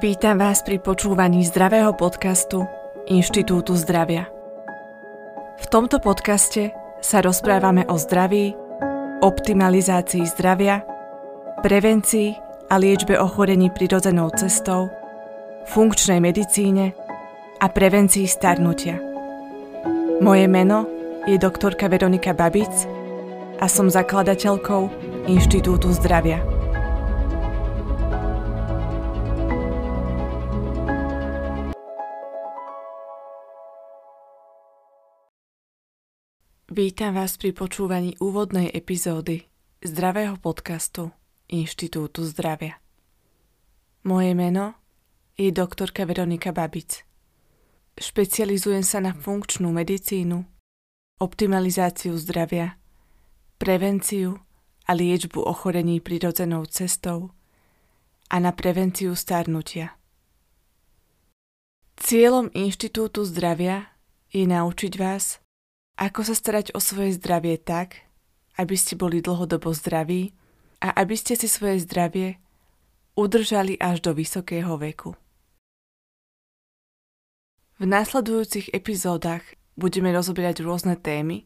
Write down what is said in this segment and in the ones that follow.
Vítam vás pri počúvaní zdravého podcastu Inštitútu zdravia. V tomto podcaste sa rozprávame o zdraví, optimalizácii zdravia, prevencii a liečbe ochorení prirodzenou cestou, funkčnej medicíne a prevencii starnutia. Moje meno je doktorka Veronika Babic a som zakladateľkou Inštitútu zdravia. Vítam vás pri počúvaní úvodnej epizódy zdravého podcastu Inštitútu zdravia. Moje meno je doktorka Veronika Babic. Špecializujem sa na funkčnú medicínu, optimalizáciu zdravia, prevenciu a liečbu ochorení prirodzenou cestou a na prevenciu starnutia. Cieľom Inštitútu zdravia je naučiť vás, ako sa starať o svoje zdravie tak, aby ste boli dlhodobo zdraví a aby ste si svoje zdravie udržali až do vysokého veku. V následujúcich epizódach budeme rozoberať rôzne témy,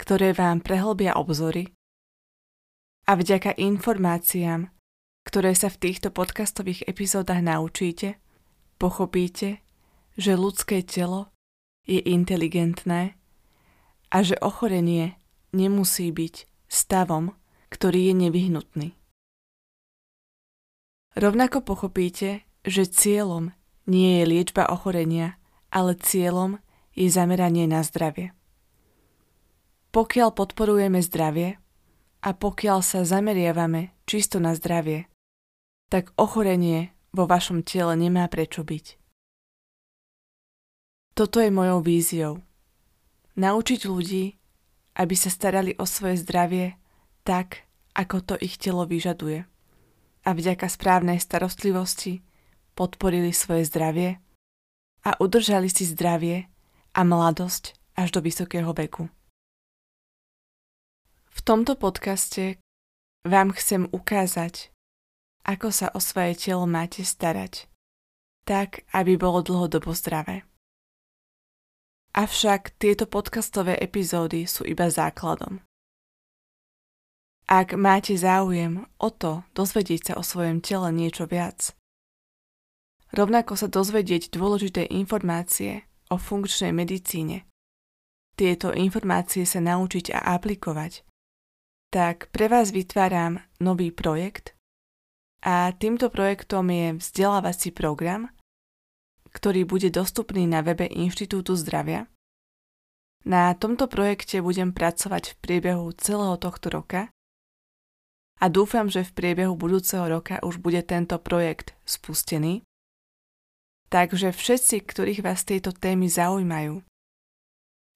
ktoré vám prehlbia obzory a vďaka informáciám, ktoré sa v týchto podcastových epizódach naučíte, pochopíte, že ľudské telo je inteligentné a že ochorenie nemusí byť stavom, ktorý je nevyhnutný. Rovnako pochopíte, že cieľom nie je liečba ochorenia, ale cieľom je zameranie na zdravie. Pokiaľ podporujeme zdravie a pokiaľ sa zameriavame čisto na zdravie, tak ochorenie vo vašom tele nemá prečo byť. Toto je mojou víziou – Naučiť ľudí, aby sa starali o svoje zdravie tak, ako to ich telo vyžaduje. A vďaka správnej starostlivosti podporili svoje zdravie a udržali si zdravie a mladosť až do vysokého veku. V tomto podcaste vám chcem ukázať, ako sa o svoje telo máte starať, tak aby bolo dlhodobo zdravé. Avšak tieto podcastové epizódy sú iba základom. Ak máte záujem o to dozvedieť sa o svojom tele niečo viac, rovnako sa dozvedieť dôležité informácie o funkčnej medicíne, tieto informácie sa naučiť a aplikovať, tak pre vás vytváram nový projekt a týmto projektom je vzdelávací program, ktorý bude dostupný na webe Inštitútu zdravia. Na tomto projekte budem pracovať v priebehu celého tohto roka a dúfam, že v priebehu budúceho roka už bude tento projekt spustený. Takže všetci, ktorých vás tieto témy zaujímajú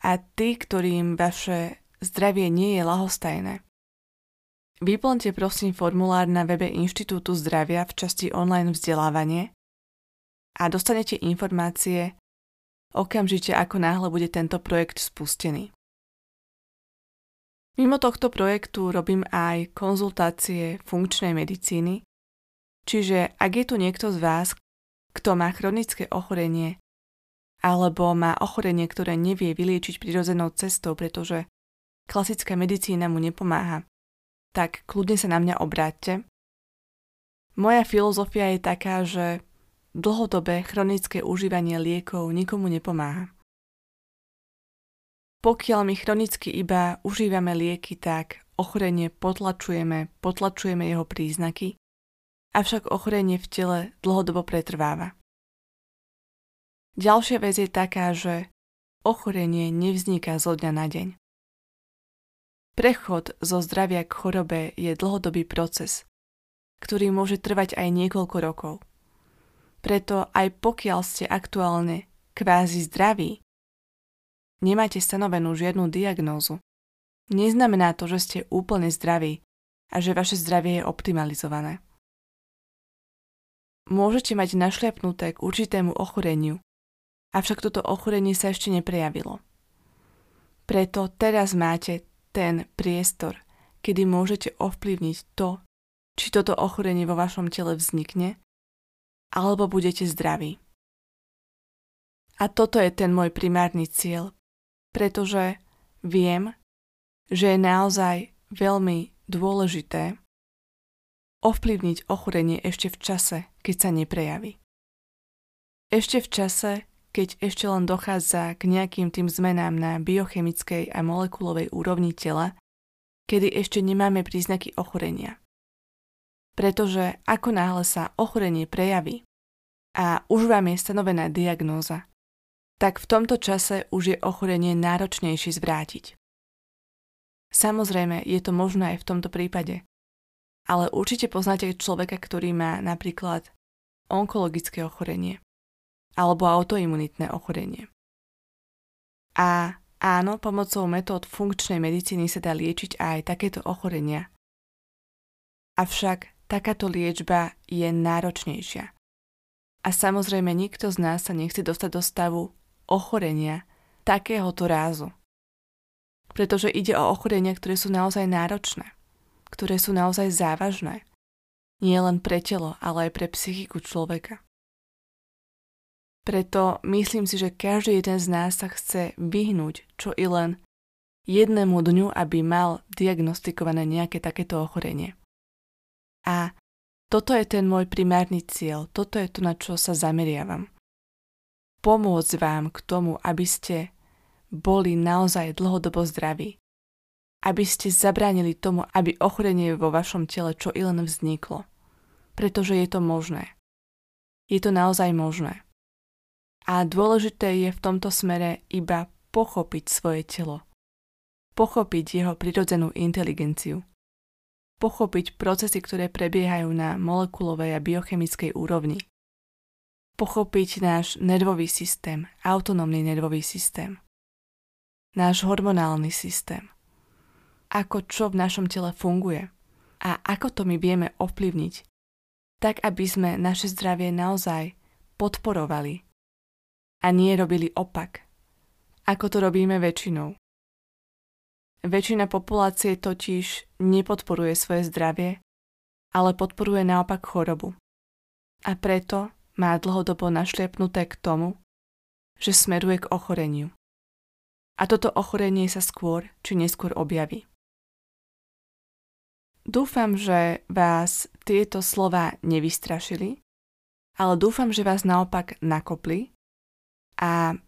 a tí, ktorým vaše zdravie nie je lahostajné, vyplňte prosím formulár na webe Inštitútu zdravia v časti online vzdelávanie a dostanete informácie okamžite ako náhle bude tento projekt spustený. Mimo tohto projektu robím aj konzultácie funkčnej medicíny, čiže ak je tu niekto z vás, kto má chronické ochorenie alebo má ochorenie, ktoré nevie vyliečiť prirodzenou cestou, pretože klasická medicína mu nepomáha, tak kľudne sa na mňa obráťte. Moja filozofia je taká, že dlhodobé chronické užívanie liekov nikomu nepomáha. Pokiaľ my chronicky iba užívame lieky, tak ochorenie potlačujeme, potlačujeme jeho príznaky, avšak ochorenie v tele dlhodobo pretrváva. Ďalšia vec je taká, že ochorenie nevzniká zo dňa na deň. Prechod zo zdravia k chorobe je dlhodobý proces, ktorý môže trvať aj niekoľko rokov. Preto aj pokiaľ ste aktuálne kvázi zdraví, nemáte stanovenú žiadnu diagnózu. Neznamená to, že ste úplne zdraví a že vaše zdravie je optimalizované. Môžete mať našľapnuté k určitému ochoreniu, avšak toto ochorenie sa ešte neprejavilo. Preto teraz máte ten priestor, kedy môžete ovplyvniť to, či toto ochorenie vo vašom tele vznikne alebo budete zdraví. A toto je ten môj primárny cieľ, pretože viem, že je naozaj veľmi dôležité ovplyvniť ochorenie ešte v čase, keď sa neprejaví. Ešte v čase, keď ešte len dochádza k nejakým tým zmenám na biochemickej a molekulovej úrovni tela, kedy ešte nemáme príznaky ochorenia. Pretože ako náhle sa ochorenie prejaví a už vám je stanovená diagnóza, tak v tomto čase už je ochorenie náročnejšie zvrátiť. Samozrejme, je to možné aj v tomto prípade, ale určite poznáte človeka, ktorý má napríklad onkologické ochorenie alebo autoimunitné ochorenie. A áno, pomocou metód funkčnej medicíny sa dá liečiť aj takéto ochorenia. Avšak takáto liečba je náročnejšia. A samozrejme nikto z nás sa nechce dostať do stavu ochorenia takéhoto rázu. Pretože ide o ochorenia, ktoré sú naozaj náročné ktoré sú naozaj závažné. Nie len pre telo, ale aj pre psychiku človeka. Preto myslím si, že každý jeden z nás sa chce vyhnúť čo i len jednému dňu, aby mal diagnostikované nejaké takéto ochorenie. A toto je ten môj primárny cieľ, toto je to, na čo sa zameriavam. Pomôcť vám k tomu, aby ste boli naozaj dlhodobo zdraví aby ste zabránili tomu, aby ochorenie vo vašom tele čo i len vzniklo. Pretože je to možné. Je to naozaj možné. A dôležité je v tomto smere iba pochopiť svoje telo. Pochopiť jeho prirodzenú inteligenciu. Pochopiť procesy, ktoré prebiehajú na molekulovej a biochemickej úrovni. Pochopiť náš nervový systém, autonómny nervový systém. Náš hormonálny systém ako čo v našom tele funguje a ako to my vieme ovplyvniť, tak aby sme naše zdravie naozaj podporovali a nie robili opak, ako to robíme väčšinou. Väčšina populácie totiž nepodporuje svoje zdravie, ale podporuje naopak chorobu. A preto má dlhodobo našliepnuté k tomu, že smeruje k ochoreniu. A toto ochorenie sa skôr či neskôr objaví. Dúfam, že vás tieto slova nevystrašili, ale dúfam, že vás naopak nakopli a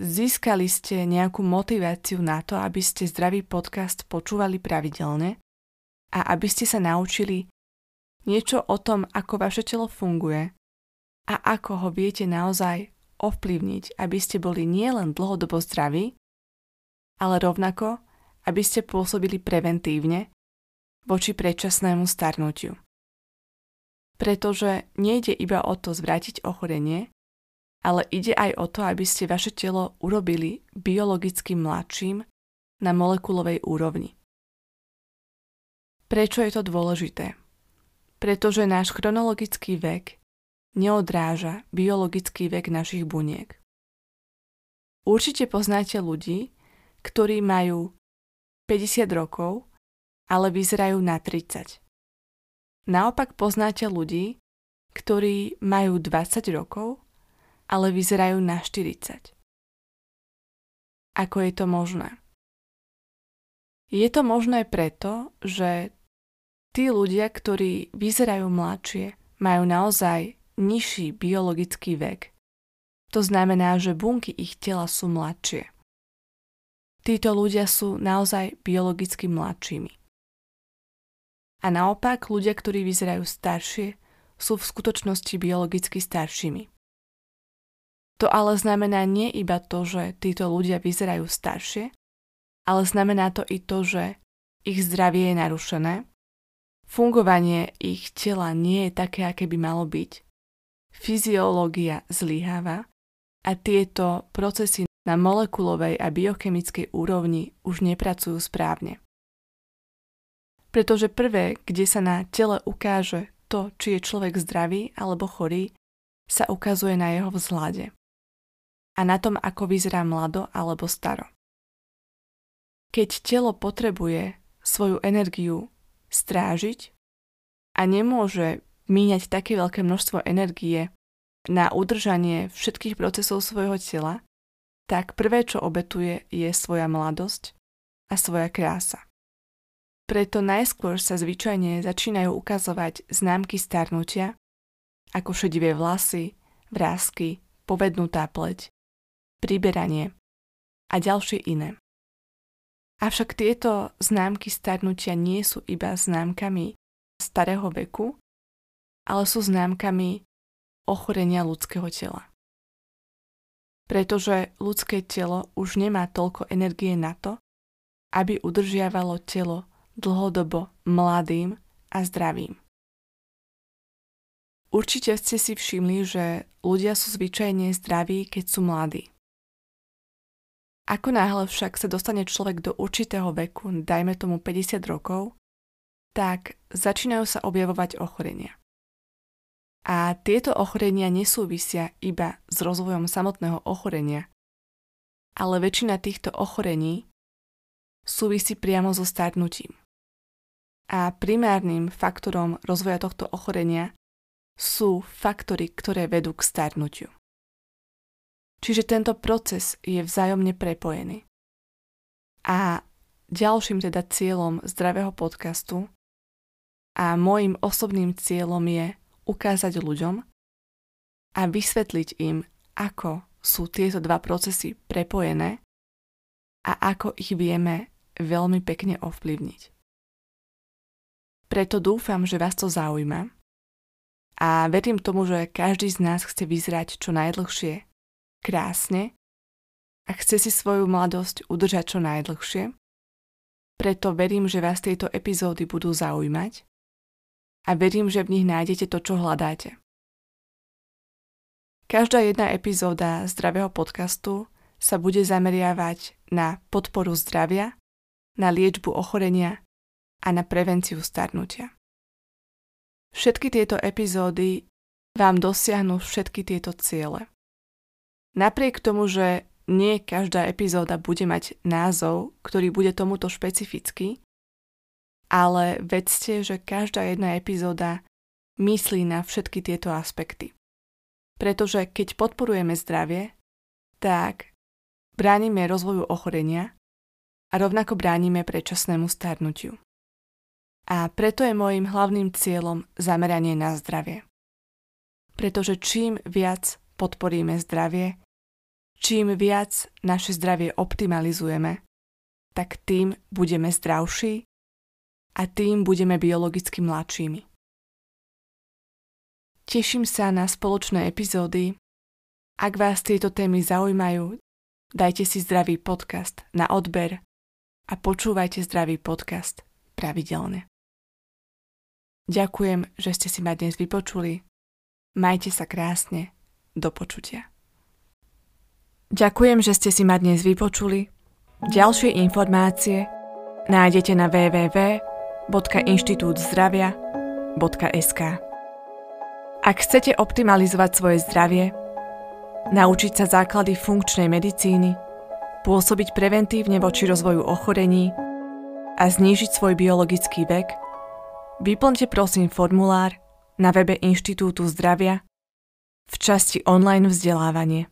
získali ste nejakú motiváciu na to, aby ste zdravý podcast počúvali pravidelne a aby ste sa naučili niečo o tom, ako vaše telo funguje a ako ho viete naozaj ovplyvniť, aby ste boli nielen dlhodobo zdraví, ale rovnako, aby ste pôsobili preventívne voči predčasnému starnutiu. Pretože nejde iba o to zvrátiť ochorenie, ale ide aj o to, aby ste vaše telo urobili biologicky mladším na molekulovej úrovni. Prečo je to dôležité? Pretože náš chronologický vek neodráža biologický vek našich buniek. Určite poznáte ľudí, ktorí majú 50 rokov ale vyzerajú na 30. Naopak poznáte ľudí, ktorí majú 20 rokov, ale vyzerajú na 40. Ako je to možné? Je to možné preto, že tí ľudia, ktorí vyzerajú mladšie, majú naozaj nižší biologický vek. To znamená, že bunky ich tela sú mladšie. Títo ľudia sú naozaj biologicky mladšími. A naopak ľudia, ktorí vyzerajú staršie, sú v skutočnosti biologicky staršími. To ale znamená nie iba to, že títo ľudia vyzerajú staršie, ale znamená to i to, že ich zdravie je narušené, fungovanie ich tela nie je také, aké by malo byť, fyziológia zlyháva a tieto procesy na molekulovej a biochemickej úrovni už nepracujú správne. Pretože prvé, kde sa na tele ukáže to, či je človek zdravý alebo chorý, sa ukazuje na jeho vzhľade a na tom, ako vyzerá mlado alebo staro. Keď telo potrebuje svoju energiu strážiť a nemôže míňať také veľké množstvo energie na udržanie všetkých procesov svojho tela, tak prvé, čo obetuje, je svoja mladosť a svoja krása. Preto najskôr sa zvyčajne začínajú ukazovať známky starnutia, ako šedivé vlasy, vrázky, povednutá pleť, priberanie a ďalšie iné. Avšak tieto známky starnutia nie sú iba známkami starého veku, ale sú známkami ochorenia ľudského tela. Pretože ľudské telo už nemá toľko energie na to, aby udržiavalo telo dlhodobo mladým a zdravým. Určite ste si všimli, že ľudia sú zvyčajne zdraví, keď sú mladí. Ako náhle však sa dostane človek do určitého veku, dajme tomu 50 rokov, tak začínajú sa objavovať ochorenia. A tieto ochorenia nesúvisia iba s rozvojom samotného ochorenia, ale väčšina týchto ochorení súvisí priamo so starnutím a primárnym faktorom rozvoja tohto ochorenia sú faktory, ktoré vedú k starnutiu. Čiže tento proces je vzájomne prepojený. A ďalším teda cieľom zdravého podcastu a môjim osobným cieľom je ukázať ľuďom a vysvetliť im, ako sú tieto dva procesy prepojené a ako ich vieme veľmi pekne ovplyvniť. Preto dúfam, že vás to zaujíma a verím tomu, že každý z nás chce vyzerať čo najdlhšie, krásne a chce si svoju mladosť udržať čo najdlhšie. Preto verím, že vás tieto epizódy budú zaujímať a verím, že v nich nájdete to, čo hľadáte. Každá jedna epizóda zdravého podcastu sa bude zameriavať na podporu zdravia, na liečbu ochorenia a na prevenciu starnutia. Všetky tieto epizódy vám dosiahnu všetky tieto ciele. Napriek tomu, že nie každá epizóda bude mať názov, ktorý bude tomuto špecifický, ale vedzte, že každá jedna epizóda myslí na všetky tieto aspekty. Pretože keď podporujeme zdravie, tak bránime rozvoju ochorenia a rovnako bránime predčasnému starnutiu a preto je môjim hlavným cieľom zameranie na zdravie. Pretože čím viac podporíme zdravie, čím viac naše zdravie optimalizujeme, tak tým budeme zdravší a tým budeme biologicky mladšími. Teším sa na spoločné epizódy. Ak vás tieto témy zaujímajú, dajte si zdravý podcast na odber a počúvajte zdravý podcast pravidelne. Ďakujem, že ste si ma dnes vypočuli. Majte sa krásne. Do počutia. Ďakujem, že ste si ma dnes vypočuli. Ďalšie informácie nájdete na www.inštitútzdravia.sk Ak chcete optimalizovať svoje zdravie, naučiť sa základy funkčnej medicíny, pôsobiť preventívne voči rozvoju ochorení a znížiť svoj biologický vek – Vyplňte prosím formulár na webe Inštitútu zdravia v časti online vzdelávanie.